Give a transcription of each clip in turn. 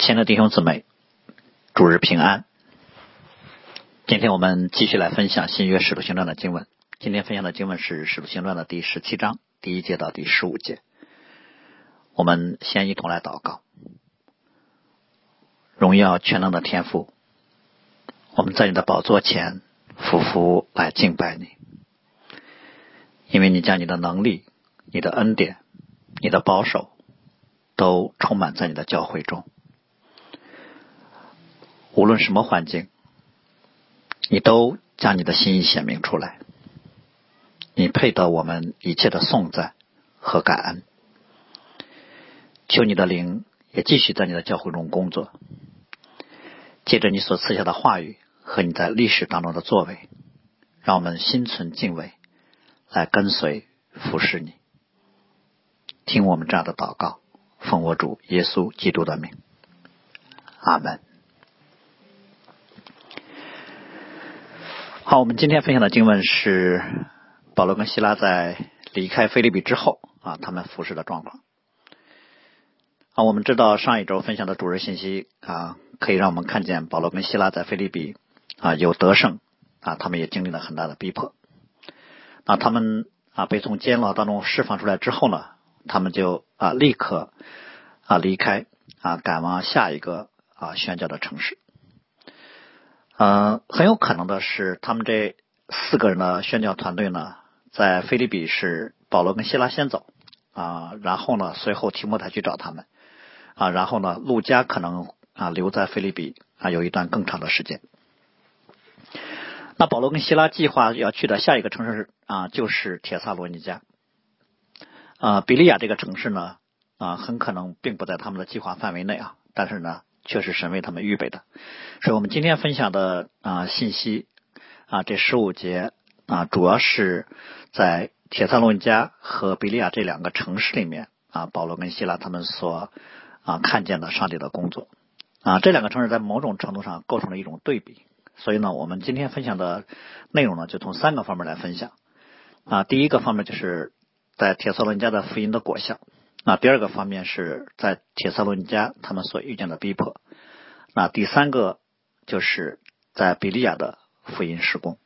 亲爱的弟兄姊妹，主日平安。今天我们继续来分享新约使徒行传的经文。今天分享的经文是使徒行传的第十七章第一节到第十五节。我们先一同来祷告。荣耀全能的天赋，我们在你的宝座前匍匐来敬拜你，因为你将你的能力、你的恩典、你的保守都充满在你的教会中。无论什么环境，你都将你的心意显明出来。你配得我们一切的颂赞和感恩。求你的灵也继续在你的教会中工作，借着你所赐下的话语和你在历史当中的作为，让我们心存敬畏，来跟随服侍你。听我们这样的祷告，奉我主耶稣基督的名，阿门。好，我们今天分享的经文是保罗跟希拉在离开菲利比之后啊，他们服侍的状况。啊，我们知道上一周分享的主日信息啊，可以让我们看见保罗跟希拉在菲利比啊有得胜啊，他们也经历了很大的逼迫。那他们啊被从监牢当中释放出来之后呢，他们就啊立刻啊离开啊赶往下一个啊宣教的城市。嗯，很有可能的是，他们这四个人的宣教团队呢，在菲利比是保罗跟希拉先走啊，然后呢，随后提摩太去找他们啊，然后呢，路加可能啊留在菲利比啊有一段更长的时间。那保罗跟希拉计划要去的下一个城市啊，就是铁萨罗尼加啊，比利亚这个城市呢啊，很可能并不在他们的计划范围内啊，但是呢。确实神为他们预备的，所以我们今天分享的啊信息啊这十五节啊主要是在铁萨罗尼加和比利亚这两个城市里面啊保罗跟希拉他们所啊看见的上帝的工作。啊这两个城市在某种程度上构成了一种对比，所以呢我们今天分享的内容呢就从三个方面来分享。啊第一个方面就是在铁萨伦加的福音的果效。那第二个方面是在铁萨罗尼加他们所遇见的逼迫，那第三个就是在比利亚的福音施工。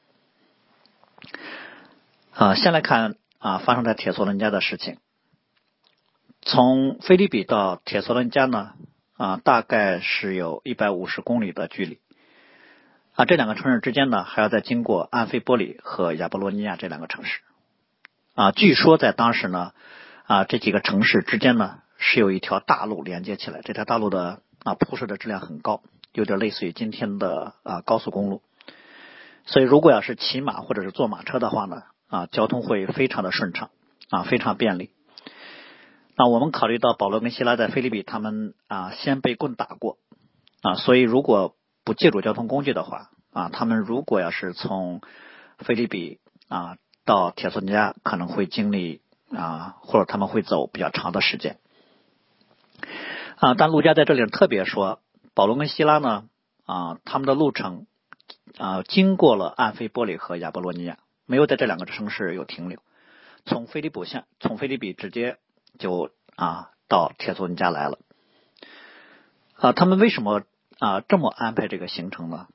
啊，先来看啊发生在铁索伦加的事情。从菲利比到铁索伦加呢啊大概是有一百五十公里的距离。啊，这两个城市之间呢还要再经过安菲波里和亚波罗尼亚这两个城市。啊，据说在当时呢。啊，这几个城市之间呢是有一条大路连接起来，这条大路的啊铺设的质量很高，有点类似于今天的啊高速公路。所以如果要是骑马或者是坐马车的话呢，啊交通会非常的顺畅啊非常便利。那我们考虑到保罗跟希拉在菲律宾，他们啊先被棍打过啊，所以如果不借助交通工具的话啊，他们如果要是从菲律宾啊到铁索尼加，可能会经历。啊，或者他们会走比较长的时间啊。但陆家在这里特别说，保罗跟希拉呢啊，他们的路程啊，经过了安菲波里和亚波罗尼亚，没有在这两个城市有停留。从菲利普县，从菲利比直接就啊到铁索尼加来了啊。他们为什么啊这么安排这个行程呢？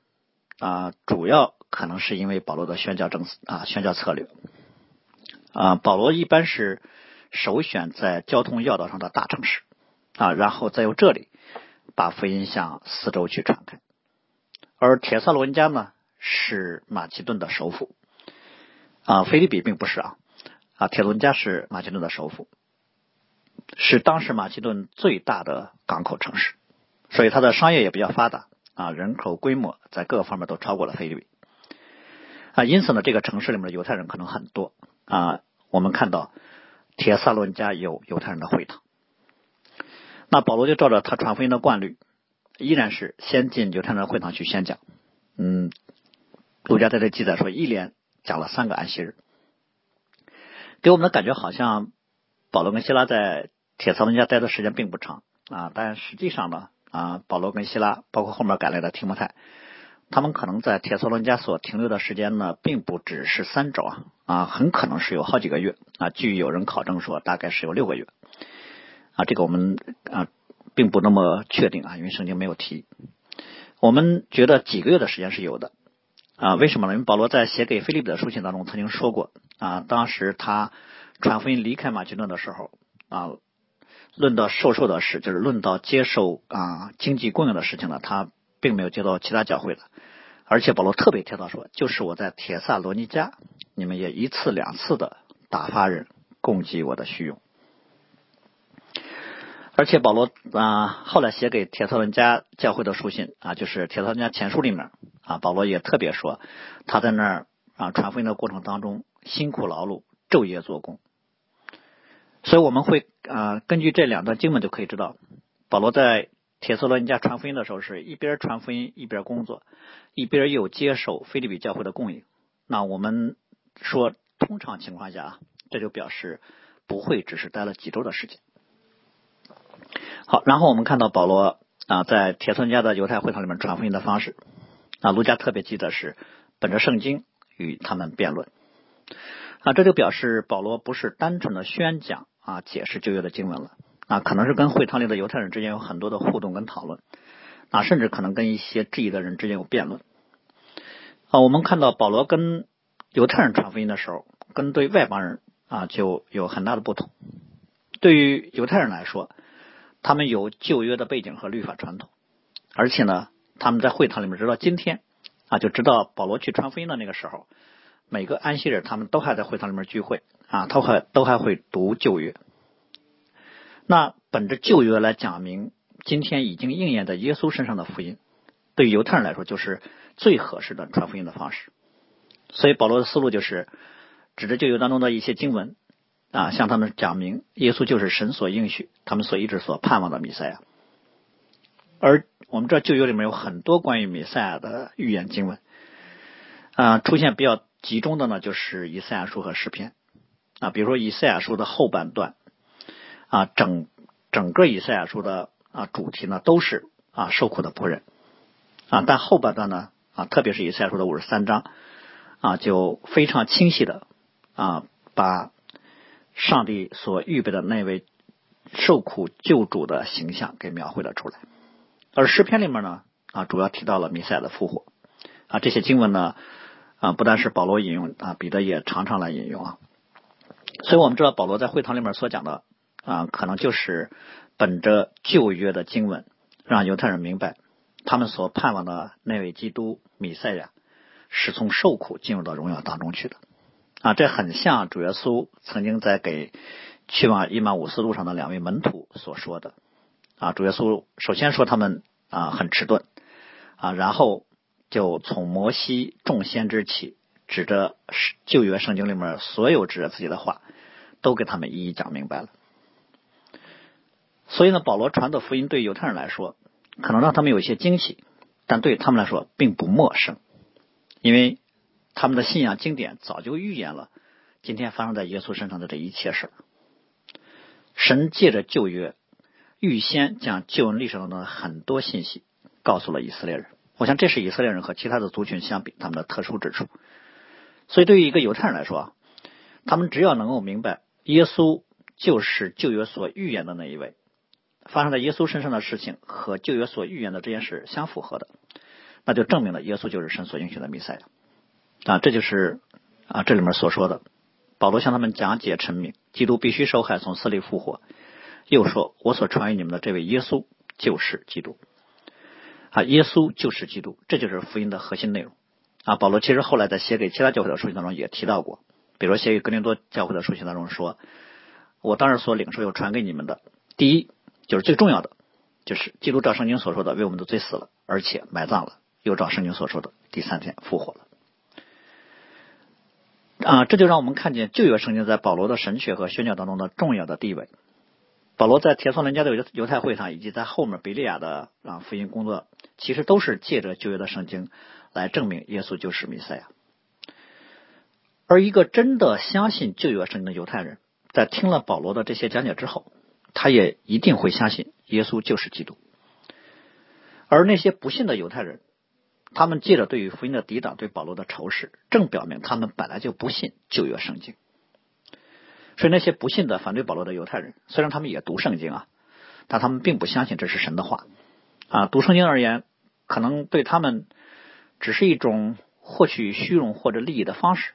啊，主要可能是因为保罗的宣教政啊宣教策略。啊，保罗一般是首选在交通要道上的大城市啊，然后再由这里把福音向四周去传开。而铁萨罗尼加呢是马其顿的首府啊，菲利比并不是啊啊，铁萨罗尼加是马其顿的首府，是当时马其顿最大的港口城市，所以它的商业也比较发达啊，人口规模在各方面都超过了菲利比啊，因此呢，这个城市里面的犹太人可能很多。啊，我们看到铁萨罗尼加有犹太人的会堂，那保罗就照着他传福音的惯例，依然是先进犹太人的会堂去宣讲。嗯，路加在这记载说，一连讲了三个安息日，给我们的感觉好像保罗跟希拉在铁萨罗尼加待的时间并不长啊，但实际上呢，啊，保罗跟希拉，包括后面赶来的提摩太。他们可能在铁索伦加所停留的时间呢，并不只是三周啊，啊，很可能是有好几个月啊。据有人考证说，大概是有六个月啊。这个我们啊并不那么确定啊，因为圣经没有提。我们觉得几个月的时间是有的啊？为什么呢？因为保罗在写给菲利比的书信当中曾经说过啊，当时他传福音离开马其顿的时候啊，论到受受的事，就是论到接受啊经济供应的事情呢，他并没有接到其他教会的。而且保罗特别提到说，就是我在铁萨罗尼迦，你们也一次两次的打发人供给我的需用。而且保罗啊，后来写给铁萨伦家教会的书信啊，就是铁萨伦家前书里面啊，保罗也特别说，他在那儿啊传福音的过程当中辛苦劳碌，昼夜做工。所以我们会啊，根据这两段经文就可以知道，保罗在铁萨伦家传福音的时候，是一边传福音一边工作，一边又接受菲利比教会的供应。那我们说，通常情况下啊，这就表示不会只是待了几周的时间。好，然后我们看到保罗啊，在铁村家的犹太会堂里面传福音的方式啊，卢加特别记得是本着圣经与他们辩论啊，这就表示保罗不是单纯的宣讲啊，解释旧约的经文了啊，可能是跟会堂里的犹太人之间有很多的互动跟讨论啊，甚至可能跟一些质疑的人之间有辩论啊。我们看到保罗跟犹太人传福音的时候，跟对外邦人啊就有很大的不同。对于犹太人来说，他们有旧约的背景和律法传统，而且呢，他们在会堂里面直到今天啊，就直到保罗去传福音的那个时候，每个安息日他们都还在会堂里面聚会啊，都还都还会读旧约。那本着旧约来讲明今天已经应验在耶稣身上的福音，对于犹太人来说就是最合适的传福音的方式。所以保罗的思路就是指着旧约当中的一些经文。啊，向他们讲明，耶稣就是神所应许、他们所一直所盼望的弥赛亚。而我们这旧约里面有很多关于弥赛亚的预言经文，啊，出现比较集中的呢，就是以赛亚书和诗篇。啊，比如说以赛亚书的后半段，啊，整整个以赛亚书的啊主题呢，都是啊受苦的仆人。啊，但后半段呢，啊，特别是以赛亚书的五十三章，啊，就非常清晰的啊把。上帝所预备的那位受苦救主的形象给描绘了出来，而诗篇里面呢啊，主要提到了弥赛亚的复活啊，这些经文呢啊，不单是保罗引用啊，彼得也常常来引用啊，所以我们知道保罗在会堂里面所讲的啊，可能就是本着旧约的经文，让犹太人明白他们所盼望的那位基督米赛亚是从受苦进入到荣耀当中去的。啊，这很像主耶稣曾经在给去往伊玛五斯路上的两位门徒所说的。啊，主耶稣首先说他们啊很迟钝，啊，然后就从摩西众先知起，指着旧约圣经里面所有指着自己的话，都给他们一一讲明白了。所以呢，保罗传的福音对犹太人来说，可能让他们有一些惊喜，但对他们来说并不陌生，因为。他们的信仰经典早就预言了今天发生在耶稣身上的这一切事神借着旧约预先将旧恩历史当中的很多信息告诉了以色列人。我想这是以色列人和其他的族群相比他们的特殊之处。所以对于一个犹太人来说，他们只要能够明白耶稣就是旧约所预言的那一位，发生在耶稣身上的事情和旧约所预言的这件事相符合的，那就证明了耶稣就是神所应许的弥赛亚。啊，这就是啊，这里面所说的，保罗向他们讲解陈明，基督必须受害，从死里复活。又说，我所传于你们的这位耶稣就是基督。啊，耶稣就是基督，这就是福音的核心内容。啊，保罗其实后来在写给其他教会的书信当中也提到过，比如写给格林多教会的书信当中说，我当时所领受又传给你们的，第一就是最重要的，就是基督照圣经所说的为我们的罪死了，而且埋葬了，又照圣经所说的第三天复活了。啊，这就让我们看见旧约圣经在保罗的神学和宣教当中的重要的地位。保罗在铁索伦家的犹犹太会上，以及在后面比利亚的啊福音工作，其实都是借着旧约的圣经来证明耶稣就是弥赛亚。而一个真的相信旧约圣经的犹太人，在听了保罗的这些讲解之后，他也一定会相信耶稣就是基督。而那些不信的犹太人，他们借着对于福音的抵挡，对保罗的仇视，正表明他们本来就不信旧约圣经。所以那些不信的、反对保罗的犹太人，虽然他们也读圣经啊，但他们并不相信这是神的话啊。读圣经而言，可能对他们只是一种获取虚荣或者利益的方式。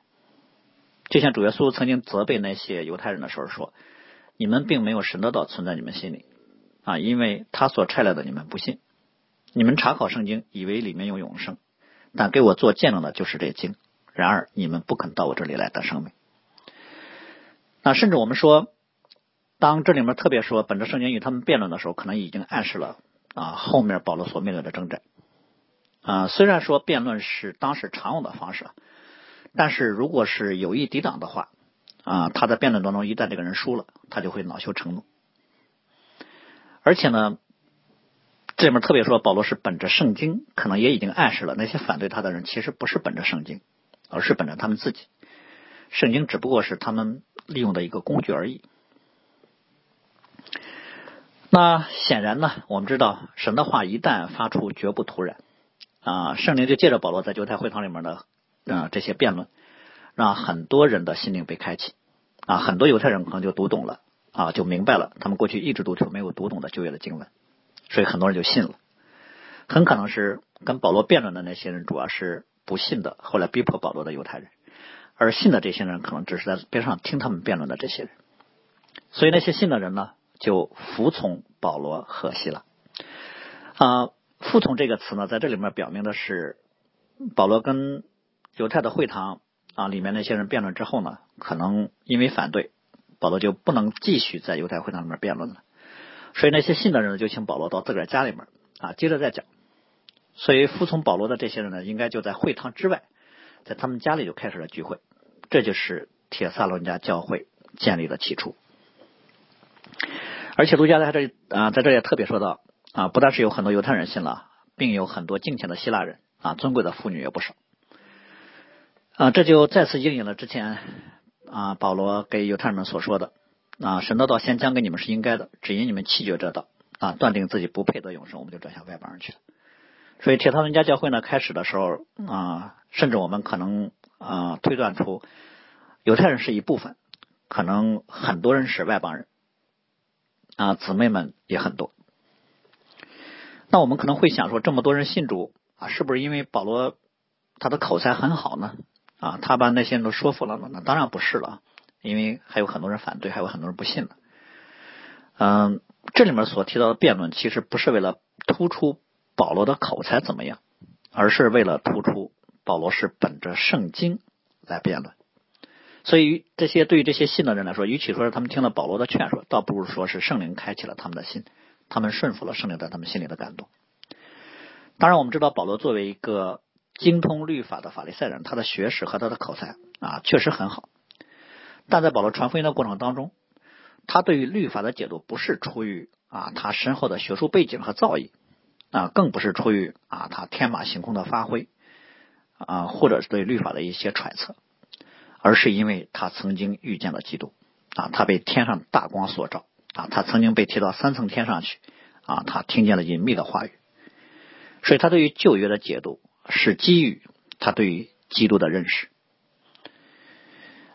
就像主耶稣曾经责备那些犹太人的时候说：“你们并没有神的道存在你们心里啊，因为他所差来的你们不信。你们查考圣经，以为里面有永生，但给我做见证的就是这经。然而你们不肯到我这里来得生命。那甚至我们说，当这里面特别说本着圣经与他们辩论的时候，可能已经暗示了啊后面保罗所面对的征战啊。虽然说辩论是当时常用的方式。”但是如果是有意抵挡的话，啊，他在辩论当中一旦这个人输了，他就会恼羞成怒。而且呢，这里面特别说保罗是本着圣经，可能也已经暗示了那些反对他的人其实不是本着圣经，而是本着他们自己。圣经只不过是他们利用的一个工具而已。那显然呢，我们知道神的话一旦发出，绝不突然啊，圣灵就借着保罗在犹太会堂里面的。啊，这些辩论让很多人的心灵被开启啊，很多犹太人可能就读懂了啊，就明白了他们过去一直读出没有读懂的旧约的经文，所以很多人就信了。很可能是跟保罗辩论的那些人主要是不信的，后来逼迫保罗的犹太人，而信的这些人可能只是在边上听他们辩论的这些人。所以那些信的人呢，就服从保罗和希腊。啊，服从这个词呢，在这里面表明的是保罗跟。犹太的会堂啊，里面那些人辩论之后呢，可能因为反对，保罗就不能继续在犹太会堂里面辩论了。所以那些信的人就请保罗到自个儿家里面啊，接着再讲。所以服从保罗的这些人呢，应该就在会堂之外，在他们家里就开始了聚会。这就是铁萨罗尼迦教会建立的起初。而且卢加在这里啊，在这也特别说到啊，不但是有很多犹太人信了，并有很多敬虔的希腊人啊，尊贵的妇女也不少。啊，这就再次应验了之前啊，保罗给犹太人们所说的啊，神的道先将给你们是应该的，只因你们弃绝这道啊，断定自己不配得永生，我们就转向外邦人去了。所以铁塔人家教会呢，开始的时候啊，甚至我们可能啊推断出犹太人是一部分，可能很多人是外邦人啊，姊妹们也很多。那我们可能会想说，这么多人信主啊，是不是因为保罗他的口才很好呢？啊，他把那些人都说服了吗？那当然不是了，因为还有很多人反对，还有很多人不信的。嗯，这里面所提到的辩论，其实不是为了突出保罗的口才怎么样，而是为了突出保罗是本着圣经来辩论。所以，这些对于这些信的人来说，与其说是他们听了保罗的劝说，倒不如说是圣灵开启了他们的心，他们顺服了圣灵在他们心里的感动。当然，我们知道保罗作为一个。精通律法的法利赛人，他的学识和他的口才啊，确实很好。但在保罗传福音的过程当中，他对于律法的解读不是出于啊他深厚的学术背景和造诣啊，更不是出于啊他天马行空的发挥啊，或者是对律法的一些揣测，而是因为他曾经遇见了基督啊，他被天上大光所照啊，他曾经被提到三层天上去啊，他听见了隐秘的话语，所以他对于旧约的解读。是基于他对于基督的认识，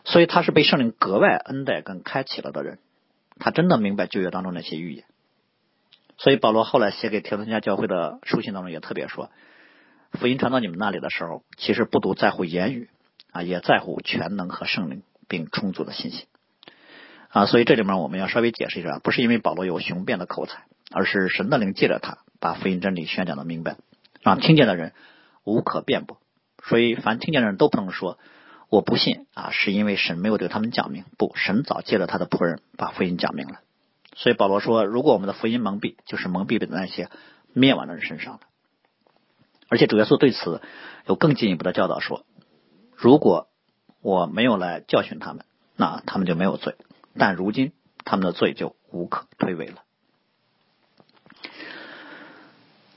所以他是被圣灵格外恩待跟开启了的人，他真的明白旧约当中那些预言。所以保罗后来写给铁伦家教会的书信当中也特别说，福音传到你们那里的时候，其实不独在乎言语啊，也在乎全能和圣灵并充足的信心啊。所以这里面我们要稍微解释一下，不是因为保罗有雄辩的口才，而是神的灵借着他把福音真理宣讲的明白，让听见的人。无可辩驳，所以凡听见的人都不能说我不信啊，是因为神没有对他们讲明。不，神早借着他的仆人把福音讲明了。所以保罗说，如果我们的福音蒙蔽，就是蒙蔽在那些灭亡的人身上的。而且主耶稣对此有更进一步的教导说，如果我没有来教训他们，那他们就没有罪；但如今他们的罪就无可推诿了。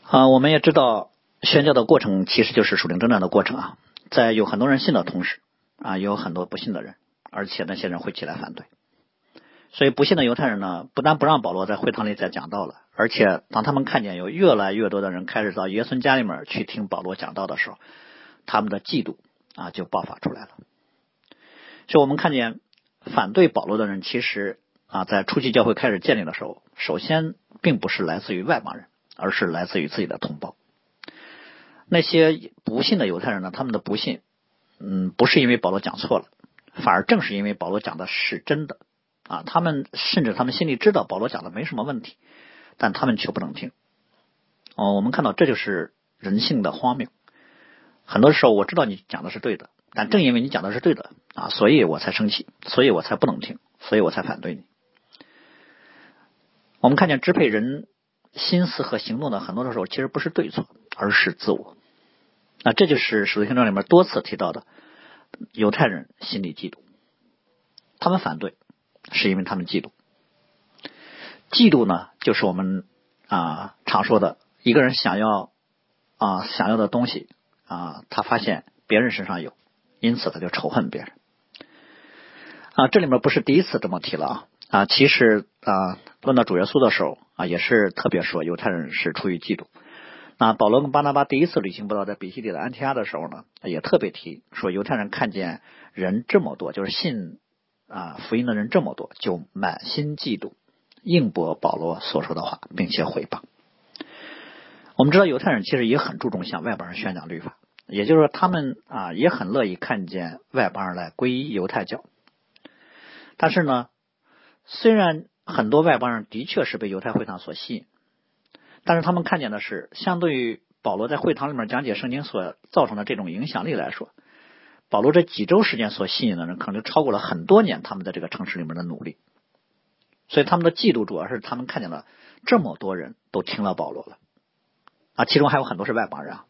啊，我们也知道。宣教的过程其实就是属灵征战的过程啊，在有很多人信的同时啊，也有很多不信的人，而且那些人会起来反对。所以不信的犹太人呢，不但不让保罗在会堂里再讲道了，而且当他们看见有越来越多的人开始到耶稣家里面去听保罗讲道的时候，他们的嫉妒啊就爆发出来了。所以我们看见反对保罗的人，其实啊在初期教会开始建立的时候，首先并不是来自于外邦人，而是来自于自己的同胞。那些不信的犹太人呢？他们的不信，嗯，不是因为保罗讲错了，反而正是因为保罗讲的是真的啊。他们甚至他们心里知道保罗讲的没什么问题，但他们却不能听。哦，我们看到这就是人性的荒谬。很多时候我知道你讲的是对的，但正因为你讲的是对的啊，所以我才生气，所以我才不能听，所以我才反对你。我们看见支配人心思和行动的很多的时候，其实不是对错，而是自我。那这就是《使徒行传》里面多次提到的犹太人心里嫉妒，他们反对是因为他们嫉妒。嫉妒呢，就是我们啊常说的，一个人想要啊想要的东西啊，他发现别人身上有，因此他就仇恨别人。啊，这里面不是第一次这么提了啊。啊，其实啊，问到主耶稣的时候啊，也是特别说犹太人是出于嫉妒。啊保罗跟巴拿巴第一次旅行不到在比西里的安提阿的时候呢，也特别提说犹太人看见人这么多，就是信啊福音的人这么多，就满心嫉妒，应驳保罗所说的话，并且回谤。我们知道犹太人其实也很注重向外邦人宣讲律法，也就是说他们啊也很乐意看见外邦人来皈依犹太教，但是呢。虽然很多外邦人的确是被犹太会堂所吸引，但是他们看见的是，相对于保罗在会堂里面讲解圣经所造成的这种影响力来说，保罗这几周时间所吸引的人，可能就超过了很多年他们在这个城市里面的努力。所以他们的嫉妒主要是他们看见了这么多人都听了保罗了，啊，其中还有很多是外邦人。啊。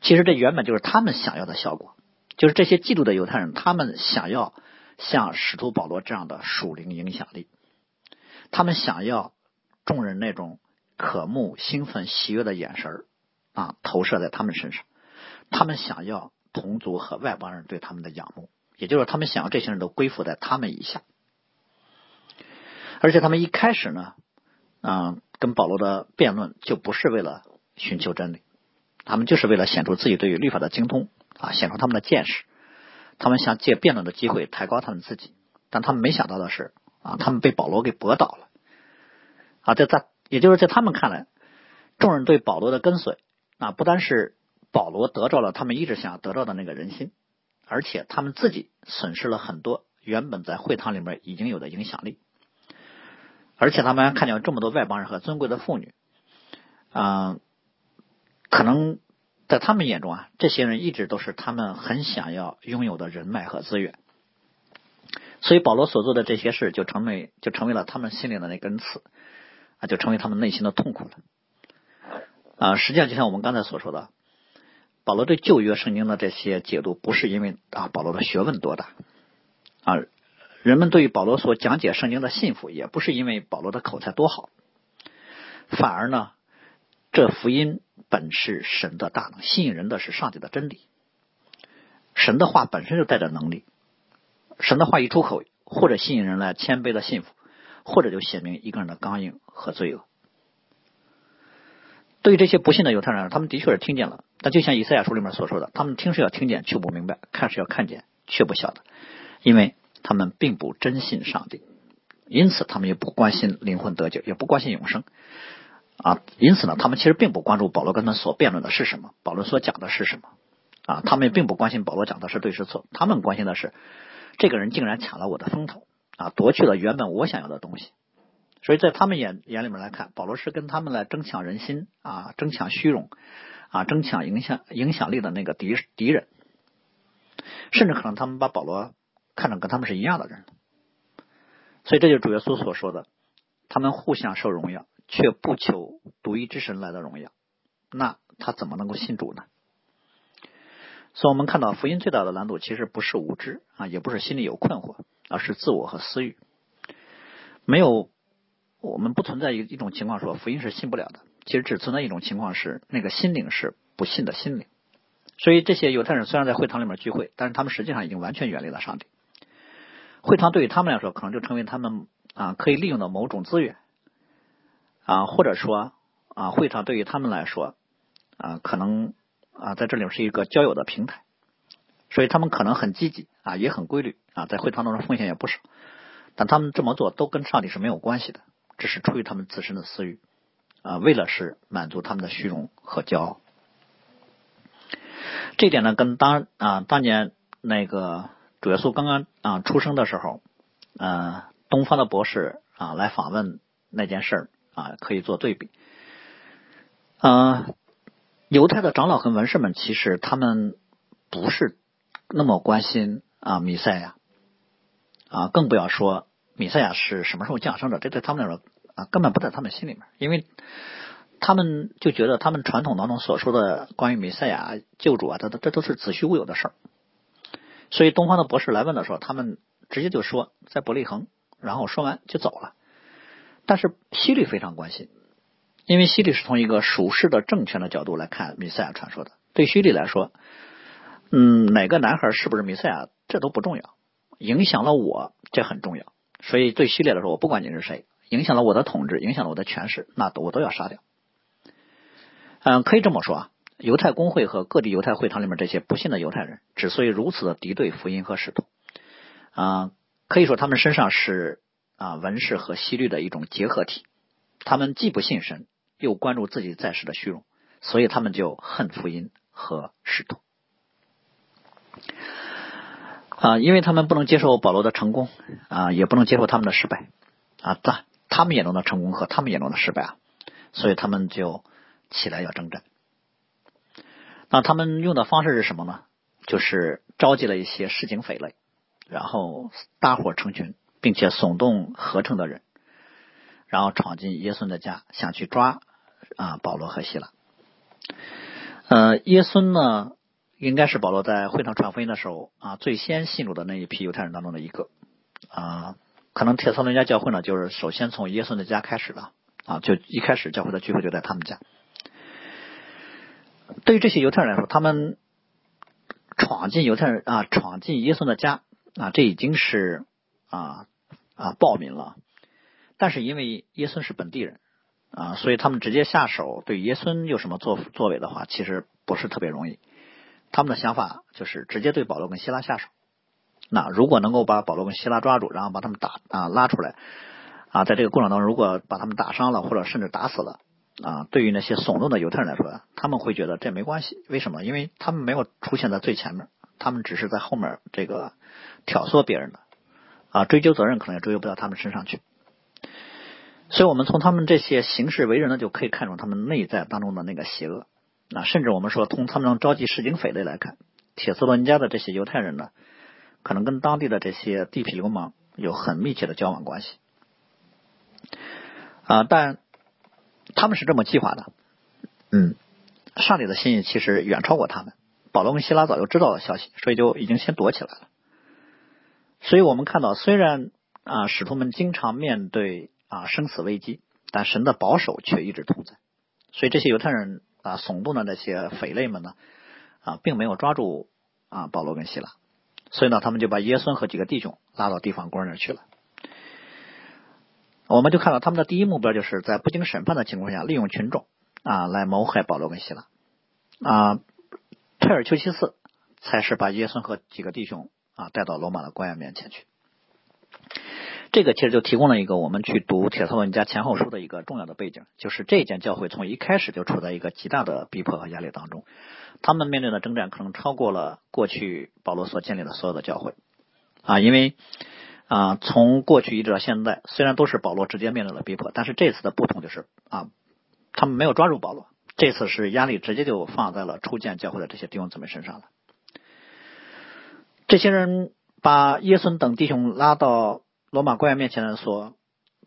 其实这原本就是他们想要的效果，就是这些嫉妒的犹太人，他们想要。像使徒保罗这样的属灵影响力，他们想要众人那种渴慕、兴奋、喜悦的眼神啊，投射在他们身上。他们想要同族和外邦人对他们的仰慕，也就是他们想要这些人都归附在他们以下。而且他们一开始呢，嗯，跟保罗的辩论就不是为了寻求真理，他们就是为了显出自己对于律法的精通啊，显出他们的见识。他们想借辩论的机会抬高他们自己，但他们没想到的是啊，他们被保罗给驳倒了啊，在在，也就是在他们看来，众人对保罗的跟随啊，不单是保罗得到了他们一直想要得到的那个人心，而且他们自己损失了很多原本在会堂里面已经有的影响力，而且他们还看见这么多外邦人和尊贵的妇女，啊，可能。在他们眼中啊，这些人一直都是他们很想要拥有的人脉和资源，所以保罗所做的这些事就成为就成为了他们心里的那根刺啊，就成为他们内心的痛苦了啊。实际上，就像我们刚才所说的，保罗对旧约圣经的这些解读，不是因为啊保罗的学问多大啊，人们对于保罗所讲解圣经的信服，也不是因为保罗的口才多好，反而呢，这福音。本是神的大能，吸引人的是上帝的真理。神的话本身就带着能力，神的话一出口，或者吸引人来谦卑的信服，或者就显明一个人的刚硬和罪恶。对于这些不信的犹太人，他们的确是听见了，但就像以赛亚书里面所说的，他们听是要听见，却不明白；看是要看见，却不晓得，因为他们并不真信上帝，因此他们也不关心灵魂得救，也不关心永生。啊，因此呢，他们其实并不关注保罗跟他们所辩论的是什么，保罗所讲的是什么，啊，他们也并不关心保罗讲的是对是错，他们关心的是这个人竟然抢了我的风头，啊，夺去了原本我想要的东西，所以在他们眼眼里面来看，保罗是跟他们来争抢人心，啊，争抢虚荣，啊，争抢影响影响力的那个敌敌人，甚至可能他们把保罗看成跟他们是一样的人，所以这就是主耶稣所说的，他们互相受荣耀。却不求独一之神来的荣耀，那他怎么能够信主呢？所以，我们看到福音最大的难度，其实不是无知啊，也不是心里有困惑，而是自我和私欲。没有，我们不存在一一种情况说福音是信不了的。其实只存在一种情况是那个心灵是不信的心灵。所以，这些犹太人虽然在会堂里面聚会，但是他们实际上已经完全远离了上帝。会堂对于他们来说，可能就成为他们啊可以利用的某种资源。啊，或者说啊，会场对于他们来说啊，可能啊，在这里是一个交友的平台，所以他们可能很积极啊，也很规律啊，在会堂当中奉献也不少，但他们这么做都跟上帝是没有关系的，只是出于他们自身的私欲。啊，为了是满足他们的虚荣和骄傲。这点呢，跟当啊当年那个主耶稣刚刚啊出生的时候，呃，东方的博士啊来访问那件事儿啊，可以做对比。啊，犹太的长老和文士们其实他们不是那么关心啊弥赛亚，啊，更不要说弥赛亚是什么时候降生的，这对他们来说啊根本不在他们心里面，因为。他们就觉得，他们传统当中所说的关于弥赛亚救主啊，这这都是子虚乌有的事儿。所以东方的博士来问的时候，他们直接就说在伯利恒，然后说完就走了。但是希律非常关心，因为希律是从一个属世的政权的角度来看弥赛亚传说的。对希律来说，嗯，哪个男孩是不是弥赛亚，这都不重要，影响了我，这很重要。所以对希律来说，我不管你是谁，影响了我的统治，影响了我的权势，那我都要杀掉。嗯，可以这么说啊，犹太公会和各地犹太会堂里面这些不信的犹太人，之所以如此的敌对福音和使徒，啊，可以说他们身上是啊文士和希律的一种结合体。他们既不信神，又关注自己在世的虚荣，所以他们就恨福音和使徒。啊，因为他们不能接受保罗的成功，啊，也不能接受他们的失败，啊，在他们眼中的成功和他们眼中的失败啊，所以他们就。起来要征战，那他们用的方式是什么呢？就是召集了一些市井匪类，然后大伙成群，并且耸动合成的人，然后闯进耶稣的家，想去抓啊保罗和希拉。呃，耶稣呢，应该是保罗在会堂传福音的时候啊最先信主的那一批犹太人当中的一个啊，可能铁萨伦家教会呢，就是首先从耶稣的家开始的啊，就一开始教会的聚会就在他们家。对于这些犹太人来说，他们闯进犹太人啊，闯进耶稣的家啊，这已经是啊啊暴民了。但是因为耶稣是本地人啊，所以他们直接下手对耶稣有什么作作为的话，其实不是特别容易。他们的想法就是直接对保罗跟希拉下手。那如果能够把保罗跟希拉抓住，然后把他们打啊拉出来啊，在这个过程当中，如果把他们打伤了，或者甚至打死了。啊，对于那些耸动的犹太人来说，他们会觉得这没关系。为什么？因为他们没有出现在最前面，他们只是在后面这个挑唆别人的啊，追究责任可能也追究不到他们身上去。所以，我们从他们这些行事为人呢，就可以看出他们内在当中的那个邪恶。啊，甚至我们说，从他们召集市井匪类来看，铁斯罗尼家的这些犹太人呢，可能跟当地的这些地痞流氓有很密切的交往关系。啊，但。他们是这么计划的，嗯，上帝的心意其实远超过他们。保罗跟希拉早就知道了消息，所以就已经先躲起来了。所以我们看到，虽然啊，使徒们经常面对啊生死危机，但神的保守却一直同在。所以这些犹太人啊耸动的那些匪类们呢啊，并没有抓住啊保罗跟希拉，所以呢，他们就把耶稣和几个弟兄拉到地方官那去了。我们就看到他们的第一目标，就是在不经审判的情况下，利用群众啊来谋害保罗跟希拉啊。佩尔丘西斯才是把耶稣和几个弟兄啊带到罗马的官员面前去。这个其实就提供了一个我们去读铁特文家前后书的一个重要的背景，就是这间教会从一开始就处在一个极大的逼迫和压力当中，他们面对的征战可能超过了过去保罗所建立的所有的教会啊，因为。啊，从过去一直到现在，虽然都是保罗直接面对了逼迫，但是这次的不同就是啊，他们没有抓住保罗，这次是压力直接就放在了初见教会的这些弟兄姊妹身上了。这些人把耶稣等弟兄拉到罗马官员面前所，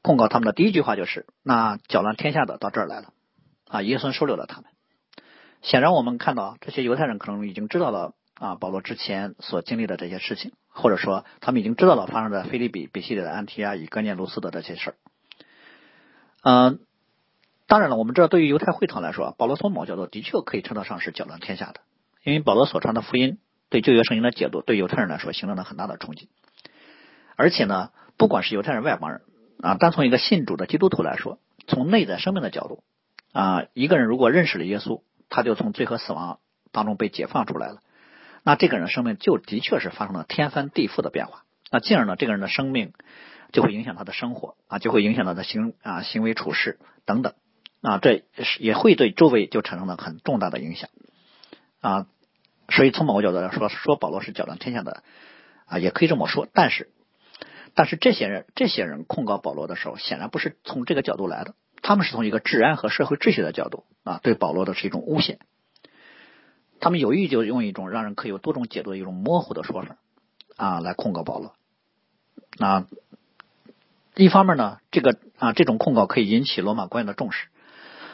控告他们的第一句话就是：“那搅乱天下的到这儿来了。”啊，耶稣收留了他们。显然，我们看到这些犹太人可能已经知道了啊，保罗之前所经历的这些事情。或者说，他们已经知道了发生在菲利比、比西里的安提亚、以哥念卢斯的这些事儿。嗯，当然了，我们知道，对于犹太会堂来说，保罗从某角度的确可以称得上是搅乱天下的，因为保罗所传的福音对旧约圣经的解读，对犹太人来说形成了很大的冲击。而且呢，不管是犹太人、外邦人啊，单从一个信主的基督徒来说，从内在生命的角度啊，一个人如果认识了耶稣，他就从罪和死亡当中被解放出来了。那这个人生命就的确是发生了天翻地覆的变化，那进而呢，这个人的生命就会影响他的生活啊，就会影响他的行啊行为处事等等啊，这也会对周围就产生了很重大的影响啊。所以从某个角度来说，说保罗是搅乱天下的啊，也可以这么说。但是，但是这些人这些人控告保罗的时候，显然不是从这个角度来的，他们是从一个治安和社会秩序的角度啊，对保罗的是一种诬陷。他们有意就用一种让人可以有多种解读的一种模糊的说法啊来控告保罗。啊，一方面呢，这个啊这种控告可以引起罗马官员的重视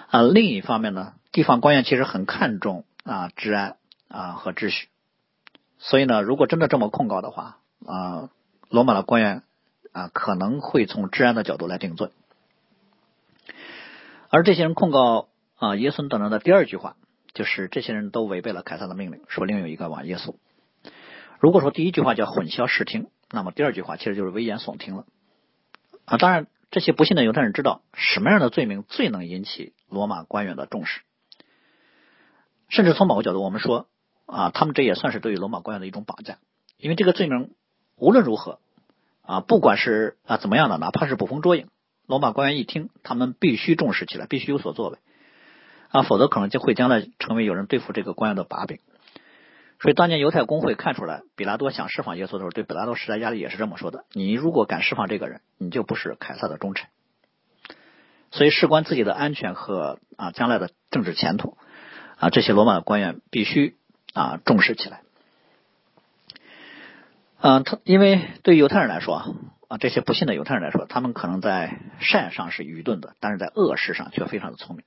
啊；另一方面呢，地方官员其实很看重啊治安啊和秩序，所以呢，如果真的这么控告的话啊，罗马的官员啊可能会从治安的角度来定罪。而这些人控告啊耶稣等人的第二句话。就是这些人都违背了凯撒的命令，说另有一个王耶稣。如果说第一句话叫混淆视听，那么第二句话其实就是危言耸听了啊。当然，这些不信的犹太人知道什么样的罪名最能引起罗马官员的重视，甚至从某个角度，我们说啊，他们这也算是对于罗马官员的一种绑架，因为这个罪名无论如何啊，不管是啊怎么样的，哪怕是捕风捉影，罗马官员一听，他们必须重视起来，必须有所作为。啊，否则可能就会将来成为有人对付这个官员的把柄。所以当年犹太公会看出来，比拉多想释放耶稣的时候，对比拉多施加压力也是这么说的：你如果敢释放这个人，你就不是凯撒的忠臣。所以事关自己的安全和啊将来的政治前途啊，这些罗马官员必须啊重视起来。嗯，他因为对犹太人来说啊，这些不信的犹太人来说，他们可能在善上是愚钝的，但是在恶事上却非常的聪明。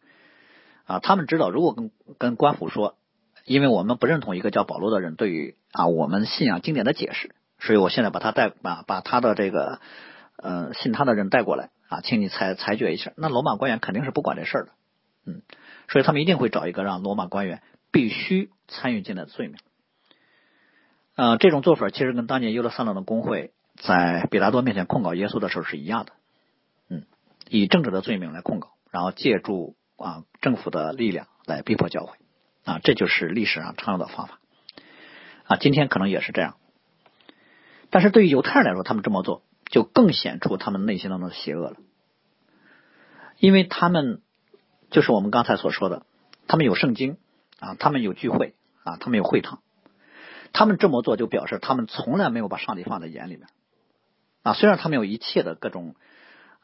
啊，他们知道，如果跟跟官府说，因为我们不认同一个叫保罗的人对于啊我们信仰经典的解释，所以我现在把他带啊把他的这个呃信他的人带过来啊，请你裁裁决一下。那罗马官员肯定是不管这事儿的，嗯，所以他们一定会找一个让罗马官员必须参与进来的罪名。呃，这种做法其实跟当年耶路撒冷的工会在比拉多面前控告耶稣的时候是一样的，嗯，以政治的罪名来控告，然后借助。啊，政府的力量来逼迫教会啊，这就是历史上常用的方法啊。今天可能也是这样，但是对于犹太人来说，他们这么做就更显出他们内心当中的邪恶了，因为他们就是我们刚才所说的，他们有圣经啊，他们有聚会啊，他们有会堂，他们这么做就表示他们从来没有把上帝放在眼里面啊。虽然他们有一切的各种。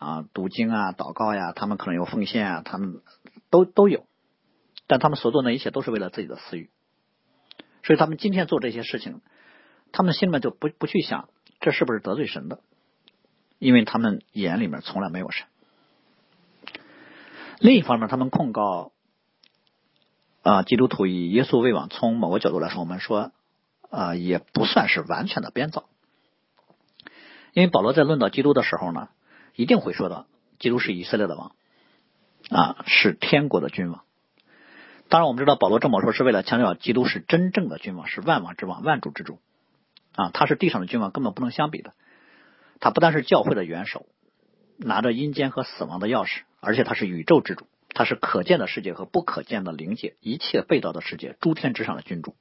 啊，读经啊，祷告呀，他们可能有奉献啊，他们都都有，但他们所做的一切都是为了自己的私欲，所以他们今天做这些事情，他们心里面就不不去想这是不是得罪神的，因为他们眼里面从来没有神。另一方面，他们控告啊，基督徒以耶稣为王，从某个角度来说，我们说啊，也不算是完全的编造，因为保罗在论到基督的时候呢。一定会说到，基督是以色列的王，啊，是天国的君王。当然，我们知道保罗这么说是为了强调基督是真正的君王，是万王之王、万主之主，啊，他是地上的君王，根本不能相比的。他不但是教会的元首，拿着阴间和死亡的钥匙，而且他是宇宙之主，他是可见的世界和不可见的灵界一切被造的世界诸天之上的君主。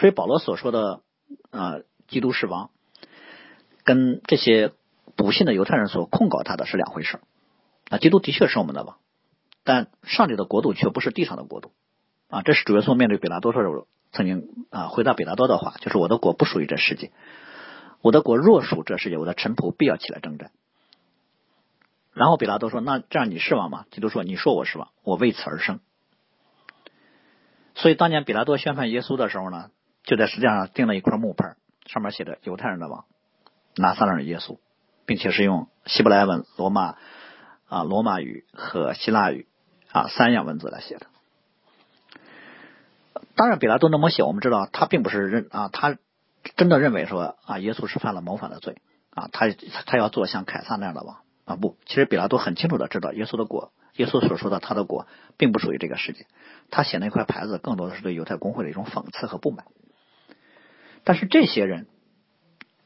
所以保罗所说的啊，基督是王，跟这些。不信的犹太人所控告他的是两回事啊，基督的确是我们的王，但上帝的国度却不是地上的国度啊。这是主耶稣面对比拉多时候曾经啊回答比拉多的话，就是我的国不属于这世界，我的国若属这世界，我的臣仆必要起来征战。然后比拉多说：“那这样你是王吗？”基督说：“你说我是王，我为此而生。”所以当年比拉多宣判耶稣的时候呢，就在石架上钉了一块木牌，上面写着“犹太人的王，拿撒勒人耶稣”。并且是用希伯来文、罗马啊、罗马语和希腊语啊三样文字来写的。当然，比拉多那么写，我们知道他并不是认啊，他真的认为说啊，耶稣是犯了谋反的罪啊，他他要做像凯撒那样的王啊。不，其实比拉多很清楚的知道，耶稣的国，耶稣所说的他的国，并不属于这个世界。他写那块牌子，更多的是对犹太公会的一种讽刺和不满。但是这些人，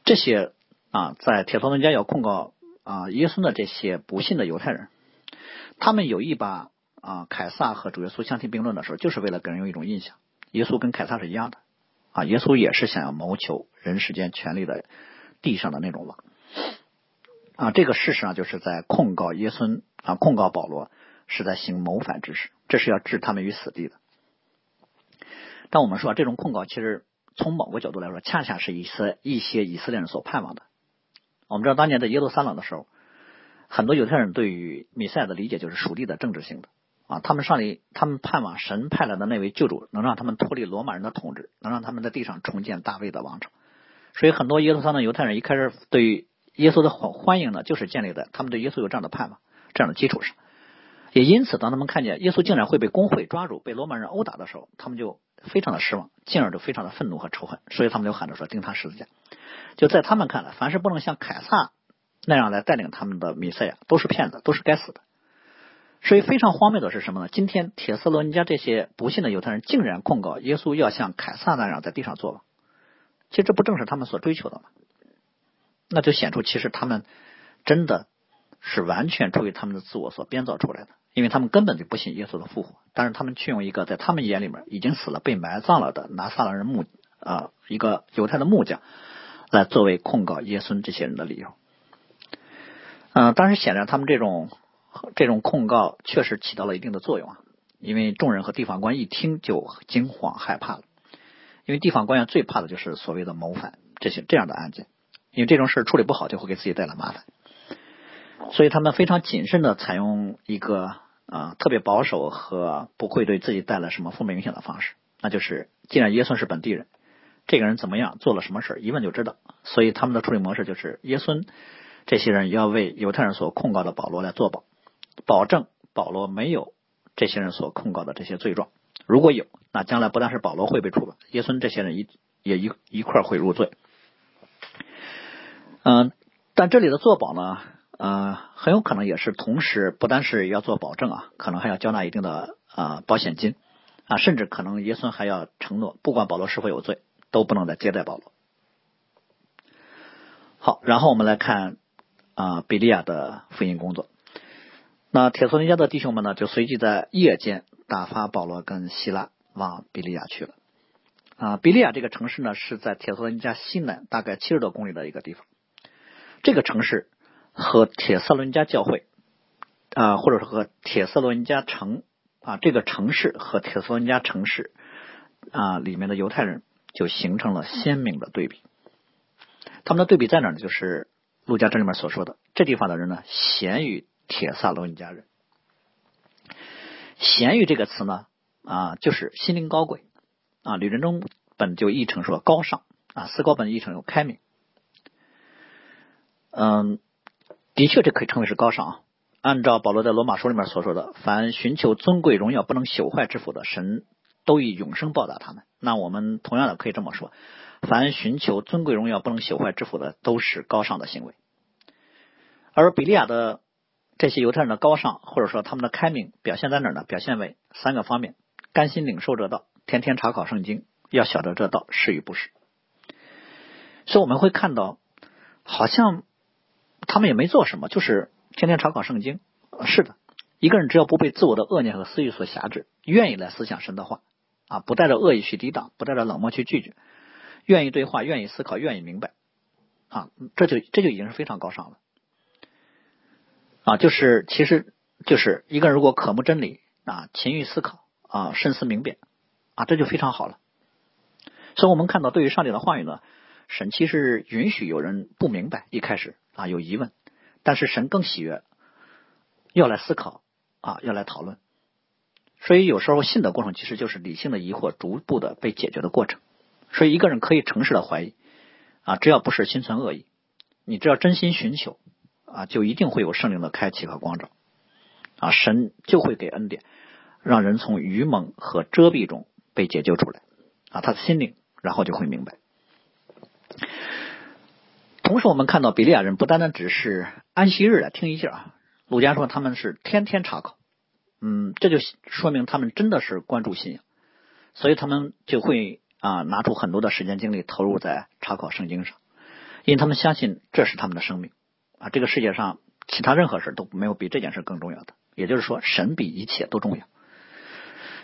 这些。啊，在铁头人家要控告啊耶稣的这些不信的犹太人，他们有意把啊凯撒和主耶稣相提并论的时候，就是为了给人有一种印象，耶稣跟凯撒是一样的啊，耶稣也是想要谋求人世间权力的地上的那种王啊，这个事实上就是在控告耶稣啊，控告保罗是在行谋反之事，这是要置他们于死地的。但我们说这种控告，其实从某个角度来说，恰恰是一些一些以色列人所盼望的。我们知道，当年在耶路撒冷的时候，很多犹太人对于弥赛亚的理解就是属地的政治性的啊，他们上帝，他们盼望神派来的那位救主能让他们脱离罗马人的统治，能让他们在地上重建大卫的王朝。所以，很多耶路撒冷犹太人一开始对于耶稣的欢欢迎呢，就是建立在他们对耶稣有这样的盼望、这样的基础上。也因此，当他们看见耶稣竟然会被公会抓住、被罗马人殴打的时候，他们就非常的失望，进而就非常的愤怒和仇恨。所以，他们就喊着说：“钉他十字架。”就在他们看来，凡是不能像凯撒那样来带领他们的弥赛亚，都是骗子，都是该死的。所以，非常荒谬的是什么呢？今天，铁斯罗尼迦这些不幸的犹太人竟然控告耶稣要像凯撒那样在地上作王。其实，这不正是他们所追求的吗？那就显出，其实他们真的是完全出于他们的自我所编造出来的，因为他们根本就不信耶稣的复活，但是他们却用一个在他们眼里面已经死了、被埋葬了的拿撒勒人木啊一个犹太的木匠来作为控告耶稣这些人的理由。嗯，但是显然他们这种这种控告确实起到了一定的作用啊，因为众人和地方官一听就惊慌害怕了，因为地方官员最怕的就是所谓的谋反这些这样的案件。因为这种事处理不好，就会给自己带来麻烦，所以他们非常谨慎的采用一个啊特别保守和不会对自己带来什么负面影响的方式，那就是既然耶稣是本地人，这个人怎么样做了什么事一问就知道，所以他们的处理模式就是耶稣这些人要为犹太人所控告的保罗来作保，保证保罗没有这些人所控告的这些罪状，如果有，那将来不但是保罗会被处罚，耶稣这些人一也一一块会入罪。嗯，但这里的做保呢，呃，很有可能也是同时不单是要做保证啊，可能还要交纳一定的啊保险金啊，甚至可能耶稣还要承诺，不管保罗是否有罪，都不能再接待保罗。好，然后我们来看啊比利亚的福音工作。那铁索尼迦的弟兄们呢，就随即在夜间打发保罗跟希拉往比利亚去了。啊，比利亚这个城市呢，是在铁索尼迦西南大概七十多公里的一个地方。这个城市和铁色伦加教会啊，或者是和铁色伦加城啊，这个城市和铁色伦加城市啊里面的犹太人就形成了鲜明的对比。他们的对比在哪呢？就是陆家这里面所说的，这地方的人呢，贤于铁萨罗尼加人。贤于这个词呢啊，就是心灵高贵啊。吕仁中本就译成说高尚啊，思高本译成有开明。嗯，的确，这可以称为是高尚啊。按照保罗在罗马书里面所说的，凡寻求尊贵荣耀不能朽坏之福的神，都以永生报答他们。那我们同样的可以这么说，凡寻求尊贵荣耀不能朽坏之福的，都是高尚的行为。而比利亚的这些犹太人的高尚，或者说他们的开明，表现在哪儿呢？表现为三个方面：甘心领受这道，天天查考圣经，要晓得这道是与不是。所以我们会看到，好像。他们也没做什么，就是天天查考圣经。是的，一个人只要不被自我的恶念和私欲所辖制，愿意来思想神的话啊，不带着恶意去抵挡，不带着冷漠去拒绝，愿意对话，愿意思考，愿意明白啊，这就这就已经是非常高尚了啊。就是其实就是一个人如果渴慕真理啊，勤于思考啊，深思明辨啊，这就非常好了。所以我们看到，对于上帝的话语呢，神其实允许有人不明白，一开始。啊，有疑问，但是神更喜悦，要来思考啊，要来讨论。所以有时候信的过程其实就是理性的疑惑逐步的被解决的过程。所以一个人可以诚实的怀疑啊，只要不是心存恶意，你只要真心寻求啊，就一定会有圣灵的开启和光照啊，神就会给恩典，让人从愚蒙和遮蔽中被解救出来啊，他的心灵然后就会明白。同时，我们看到比利亚人不单单只是安息日来听一下啊，鲁家说他们是天天查考，嗯，这就说明他们真的是关注信仰，所以他们就会啊拿出很多的时间精力投入在查考圣经上，因为他们相信这是他们的生命啊，这个世界上其他任何事都没有比这件事更重要的，也就是说，神比一切都重要。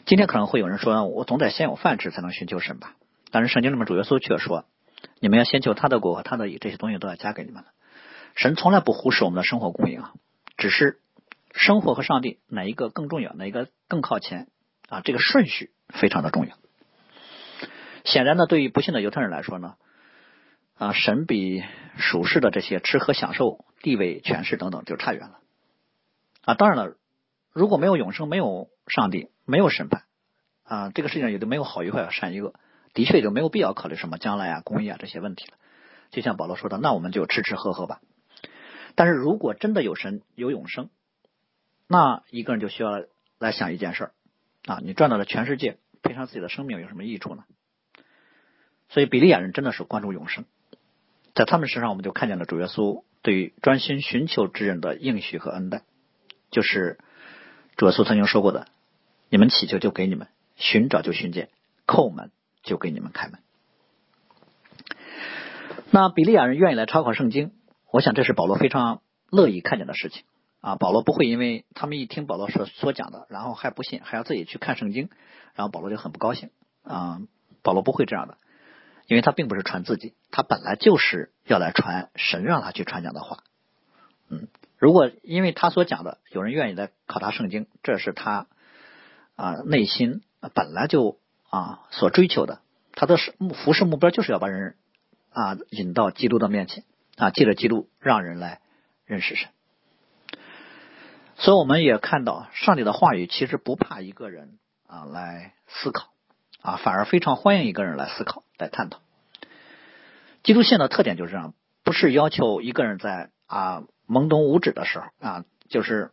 今天可能会有人说，我总得先有饭吃才能寻求神吧，但是圣经里面主耶稣却说。你们要先求他的国和他的义，这些东西都要加给你们的。神从来不忽视我们的生活供应啊，只是生活和上帝哪一个更重要，哪一个更靠前啊？这个顺序非常的重要。显然呢，对于不幸的犹太人来说呢，啊，神比属世的这些吃喝享受、地位、权势等等就差远了啊。当然了，如果没有永生，没有上帝，没有审判啊，这个世界上也就没有好与坏、善与恶，的确就没有必要考虑什么将来啊、公义啊这些问题了。就像保罗说的，那我们就吃吃喝喝吧。但是如果真的有神、有永生，那一个人就需要来想一件事儿啊，你赚到了全世界，赔上自己的生命有什么益处呢？所以比利亚人真的是关注永生，在他们身上我们就看见了主耶稣对于专心寻求之人的应许和恩待，就是主耶稣曾经说过的：“你们祈求就给你们，寻找就寻见，叩门就给你们开门。”那比利亚人愿意来抄考圣经，我想这是保罗非常乐意看见的事情啊。保罗不会因为他们一听保罗所所讲的，然后还不信，还要自己去看圣经，然后保罗就很不高兴啊。保罗不会这样的。因为他并不是传自己，他本来就是要来传神让他去传讲的话。嗯，如果因为他所讲的，有人愿意来考察圣经，这是他啊内心本来就啊所追求的，他的目服饰目标就是要把人啊引到基督的面前啊，借着基督让人来认识神。所以我们也看到，上帝的话语其实不怕一个人啊来思考。啊，反而非常欢迎一个人来思考、来探讨。基督信的特点就是这样，不是要求一个人在啊懵懂无知的时候啊，就是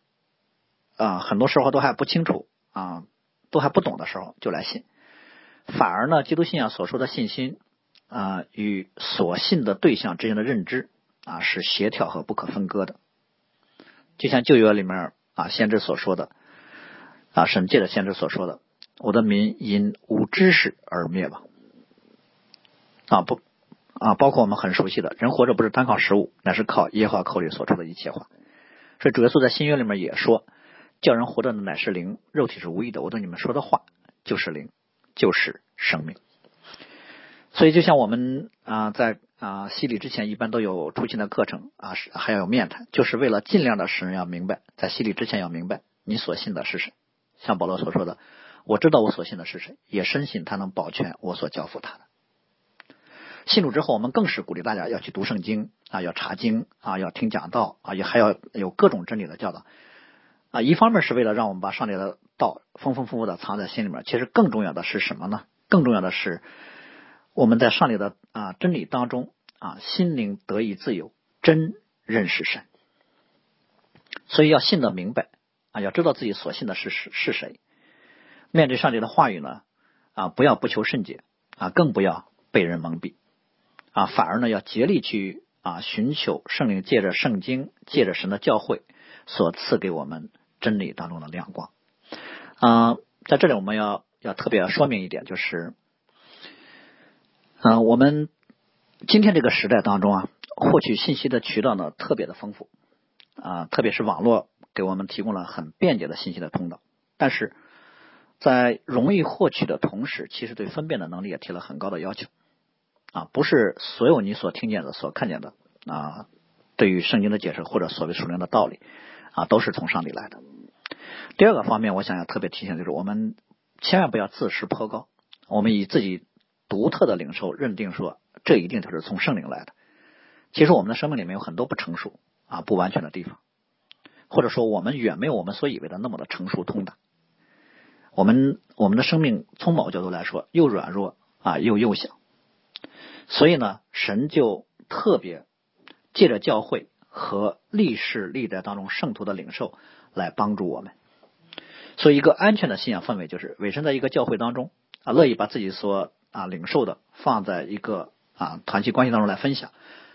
啊很多时候都还不清楚啊，都还不懂的时候就来信。反而呢，基督信仰所说的信心啊，与所信的对象之间的认知啊是协调和不可分割的。就像旧约里面啊先知所说的啊神界的先知所说的。我的民因无知识而灭亡啊不啊，包括我们很熟悉的人活着不是单靠食物，乃是靠耶和华口里所出的一切话。所以主耶稣在新约里面也说，叫人活着的乃是灵，肉体是无意的。我对你们说的话就是灵，就是生命。所以就像我们啊在啊洗礼之前一般都有出勤的课程啊，还要有面谈，就是为了尽量的使人要明白，在洗礼之前要明白你所信的是谁。像保罗所说的。我知道我所信的是谁，也深信他能保全我所交付他的。信主之后，我们更是鼓励大家要去读圣经啊，要查经啊，要听讲道啊，也还要有各种真理的教导啊。一方面是为了让我们把上帝的道丰丰富富的藏在心里面，其实更重要的是什么呢？更重要的是我们在上帝的啊真理当中啊，心灵得以自由，真认识神。所以要信得明白啊，要知道自己所信的是是是谁。面对上帝的话语呢，啊，不要不求甚解啊，更不要被人蒙蔽啊，反而呢，要竭力去啊，寻求圣灵借着圣经，借着神的教诲所赐给我们真理当中的亮光啊。在这里，我们要要特别要说明一点，就是啊，我们今天这个时代当中啊，获取信息的渠道呢特别的丰富啊，特别是网络给我们提供了很便捷的信息的通道，但是。在容易获取的同时，其实对分辨的能力也提了很高的要求啊！不是所有你所听见的、所看见的啊，对于圣经的解释或者所谓属灵的道理啊，都是从上帝来的。第二个方面，我想要特别提醒，就是我们千万不要自视颇高，我们以自己独特的领受认定说，这一定就是从圣灵来的。其实我们的生命里面有很多不成熟啊、不完全的地方，或者说我们远没有我们所以为的那么的成熟通达。我们我们的生命从某个角度来说又软弱啊又幼小，所以呢，神就特别借着教会和历史历代当中圣徒的领受来帮助我们。所以，一个安全的信仰氛围就是委身在一个教会当中啊，乐意把自己所啊领受的放在一个啊团体关系当中来分享，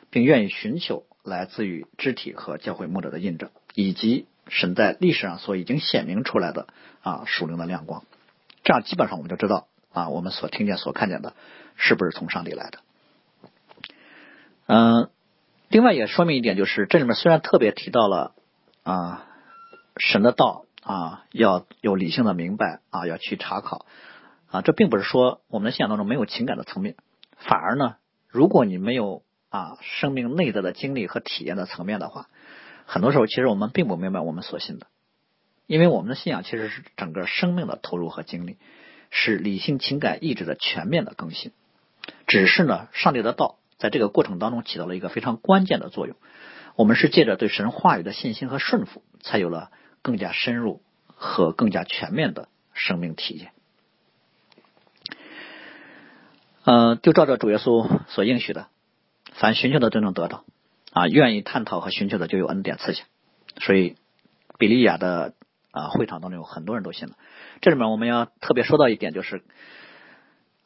并愿意寻求来自于肢体和教会牧者的印证，以及。神在历史上所已经显明出来的啊属灵的亮光，这样基本上我们就知道啊我们所听见所看见的是不是从上帝来的。嗯，另外也说明一点，就是这里面虽然特别提到了啊神的道啊要有理性的明白啊要去查考啊，这并不是说我们的信仰当中没有情感的层面，反而呢，如果你没有啊生命内在的经历和体验的层面的话。很多时候，其实我们并不明白我们所信的因为我们的信仰其实是整个生命的投入和经历，是理性、情感、意志的全面的更新。只是呢，上帝的道在这个过程当中起到了一个非常关键的作用。我们是借着对神话语的信心和顺服，才有了更加深入和更加全面的生命体验。呃，就照着主耶稣所应许的，凡寻求的都能得到，啊，愿意探讨和寻求的就有恩典赐下。所以，比利亚的啊会场当中有很多人都信了。这里面我们要特别说到一点，就是，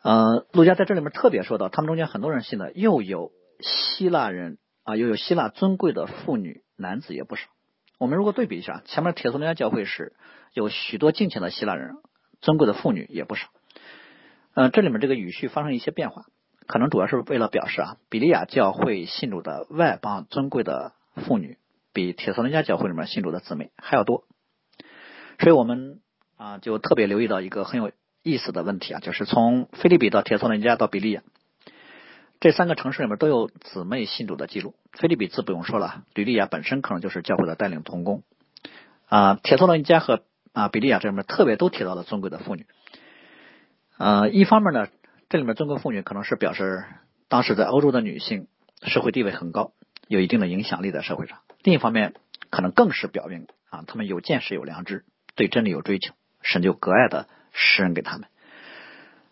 呃，路加在这里面特别说到，他们中间很多人信了，又有希腊人。啊，又有希腊尊贵的妇女男子也不少。我们如果对比一下，前面铁索尼亚教会是有许多敬虔的希腊人，尊贵的妇女也不少。呃，这里面这个语序发生一些变化，可能主要是为了表示啊，比利亚教会信主的外邦尊贵的妇女，比铁索尼亚教会里面信主的姊妹还要多。所以我们啊，就特别留意到一个很有意思的问题啊，就是从菲利比到铁索尼加到比利亚。这三个城市里面都有姊妹信主的记录。菲利比自不用说了，吕利亚本身可能就是教会的带领同工啊。铁托罗尼加和啊比利亚这里面特别都提到了尊贵的妇女。呃，一方面呢，这里面尊贵妇女可能是表示当时在欧洲的女性社会地位很高，有一定的影响力在社会上；另一方面，可能更是表明啊，他们有见识、有良知，对真理有追求，神就格外的施恩给他们。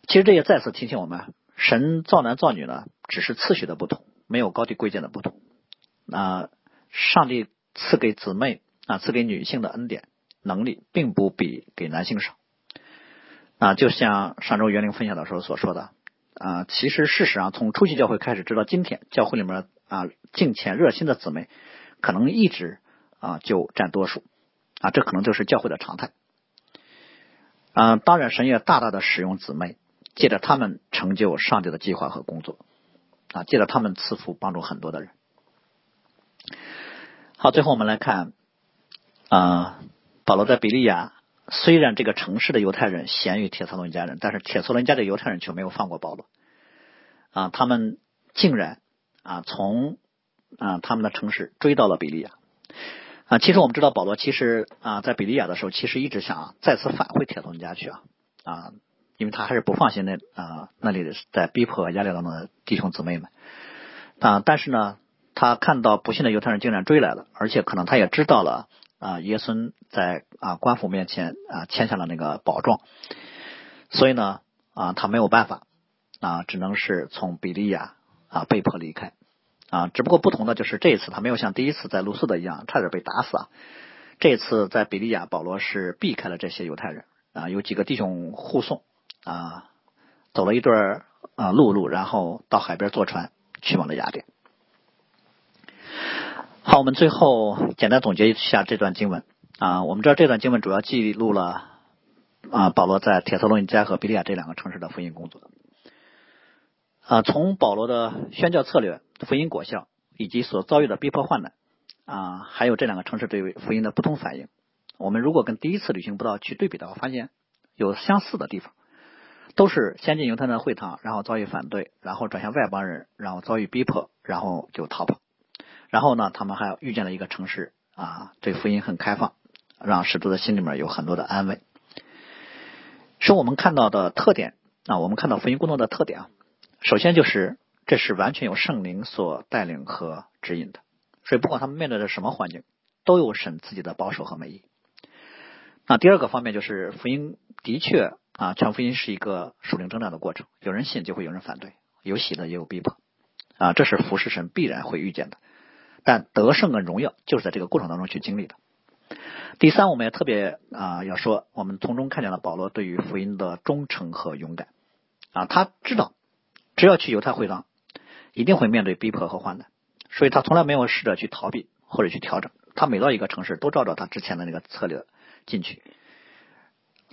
其实这也再次提醒我们。神造男造女呢，只是次序的不同，没有高低贵贱的不同。那上帝赐给姊妹啊，赐给女性的恩典能力，并不比给男性少。啊，就像上周园林分享的时候所说的啊，其实事实上从初期教会开始，直到今天，教会里面啊敬虔热心的姊妹，可能一直啊就占多数啊，这可能就是教会的常态。啊，当然神也大大的使用姊妹。借着他们成就上帝的计划和工作，啊，借着他们赐福帮助很多的人。好，最后我们来看，啊，保罗在比利亚，虽然这个城市的犹太人咸于铁索伦家人，但是铁索伦家的犹太人却没有放过保罗，啊，他们竟然啊从啊他们的城市追到了比利亚，啊，其实我们知道保罗其实啊在比利亚的时候，其实一直想再次返回铁索伦家去啊，啊。因为他还是不放心那啊那里的在逼迫压力当中的弟兄姊妹们。啊，但是呢，他看到不幸的犹太人竟然追来了，而且可能他也知道了啊耶稣在啊官府面前啊签下了那个保状，所以呢啊他没有办法啊，只能是从比利亚啊被迫离开。啊，只不过不同的就是这一次他没有像第一次在卢斯的一样差点被打死啊，这次在比利亚保罗是避开了这些犹太人。啊，有几个弟兄护送。啊，走了一段啊陆路，然后到海边坐船去往了雅典。好，我们最后简单总结一下这段经文啊。我们知道这段经文主要记录了啊保罗在铁索罗尼加和比利亚这两个城市的福音工作啊。从保罗的宣教策略、福音果效以及所遭遇的逼迫患难啊，还有这两个城市对福音的不同反应，我们如果跟第一次旅行不到去对比的话，发现有相似的地方。都是先进犹太人的会堂，然后遭遇反对，然后转向外邦人，然后遭遇逼迫，然后就逃跑。然后呢，他们还遇见了一个城市啊，对福音很开放，让使徒的心里面有很多的安慰。是我们看到的特点啊，我们看到福音工作的特点啊，首先就是这是完全由圣灵所带领和指引的，所以不管他们面对的什么环境，都有神自己的保守和美意。那第二个方面就是福音的确。啊，传福音是一个属灵征战的过程，有人信就会有人反对，有喜的也有逼迫，啊，这是服侍神必然会遇见的。但得胜跟荣耀就是在这个过程当中去经历的。第三，我们也特别啊要说，我们从中看见了保罗对于福音的忠诚和勇敢。啊，他知道只要去犹太会堂，一定会面对逼迫和患难，所以他从来没有试着去逃避或者去调整，他每到一个城市都照着他之前的那个策略进去。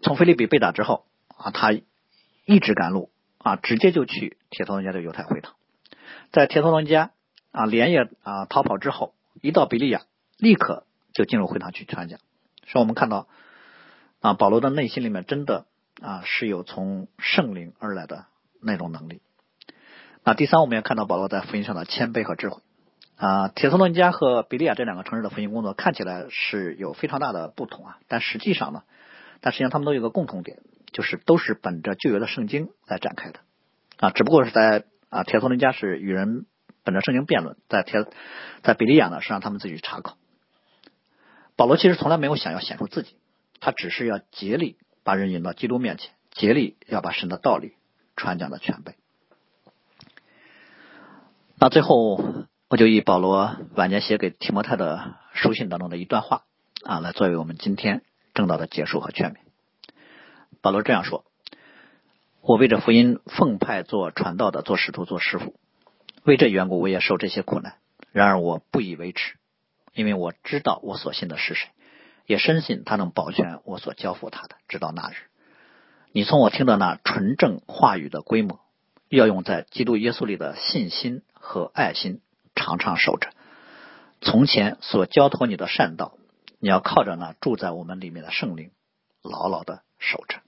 从菲利比被打之后。啊，他一直赶路啊，直接就去铁托伦家的犹太会堂，在铁托伦家啊连夜啊逃跑之后，一到比利亚，立刻就进入会堂去传讲。所以我们看到啊，保罗的内心里面真的啊是有从圣灵而来的那种能力。那第三，我们也看到保罗在福音上的谦卑和智慧啊，铁索伦加和比利亚这两个城市的福音工作看起来是有非常大的不同啊，但实际上呢，但实际上他们都有个共同点，就是都是本着旧约的圣经来展开的啊，只不过是在啊铁索伦加是与人本着圣经辩论，在铁在比利亚呢是让他们自己去查考。保罗其实从来没有想要显出自己，他只是要竭力把人引到基督面前，竭力要把神的道理传讲的全备。那最后，我就以保罗晚年写给提摩太的书信当中的一段话啊，来作为我们今天正道的结束和劝勉。保罗这样说：“我为这福音奉派做传道的，做使徒，做师傅，为这缘故，我也受这些苦难。然而我不以为耻。”因为我知道我所信的是谁，也深信他能保全我所交付他的，直到那日。你从我听到那纯正话语的规模，要用在基督耶稣里的信心和爱心，常常守着。从前所交托你的善道，你要靠着那住在我们里面的圣灵，牢牢的守着。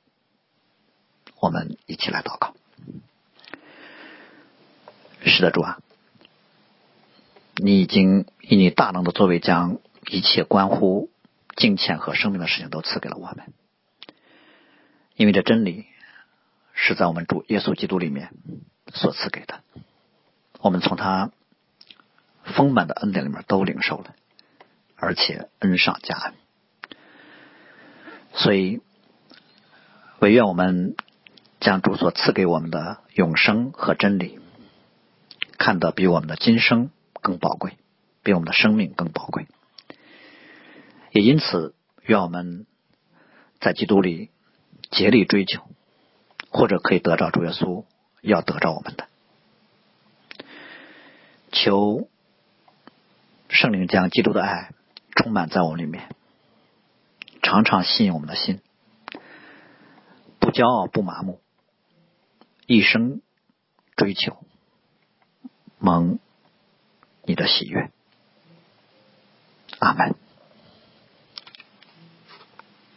我们一起来祷告。是的，主啊。你已经以你大能的作为，将一切关乎金钱和生命的事情都赐给了我们，因为这真理是在我们主耶稣基督里面所赐给的，我们从他丰满的恩典里面都领受了，而且恩上加恩，所以唯愿我们将主所赐给我们的永生和真理看得比我们的今生。更宝贵，比我们的生命更宝贵。也因此，愿我们在基督里竭力追求，或者可以得着主耶稣要得着我们的。求圣灵将基督的爱充满在我们里面，常常吸引我们的心，不骄傲，不麻木，一生追求蒙。你的喜悦，阿门。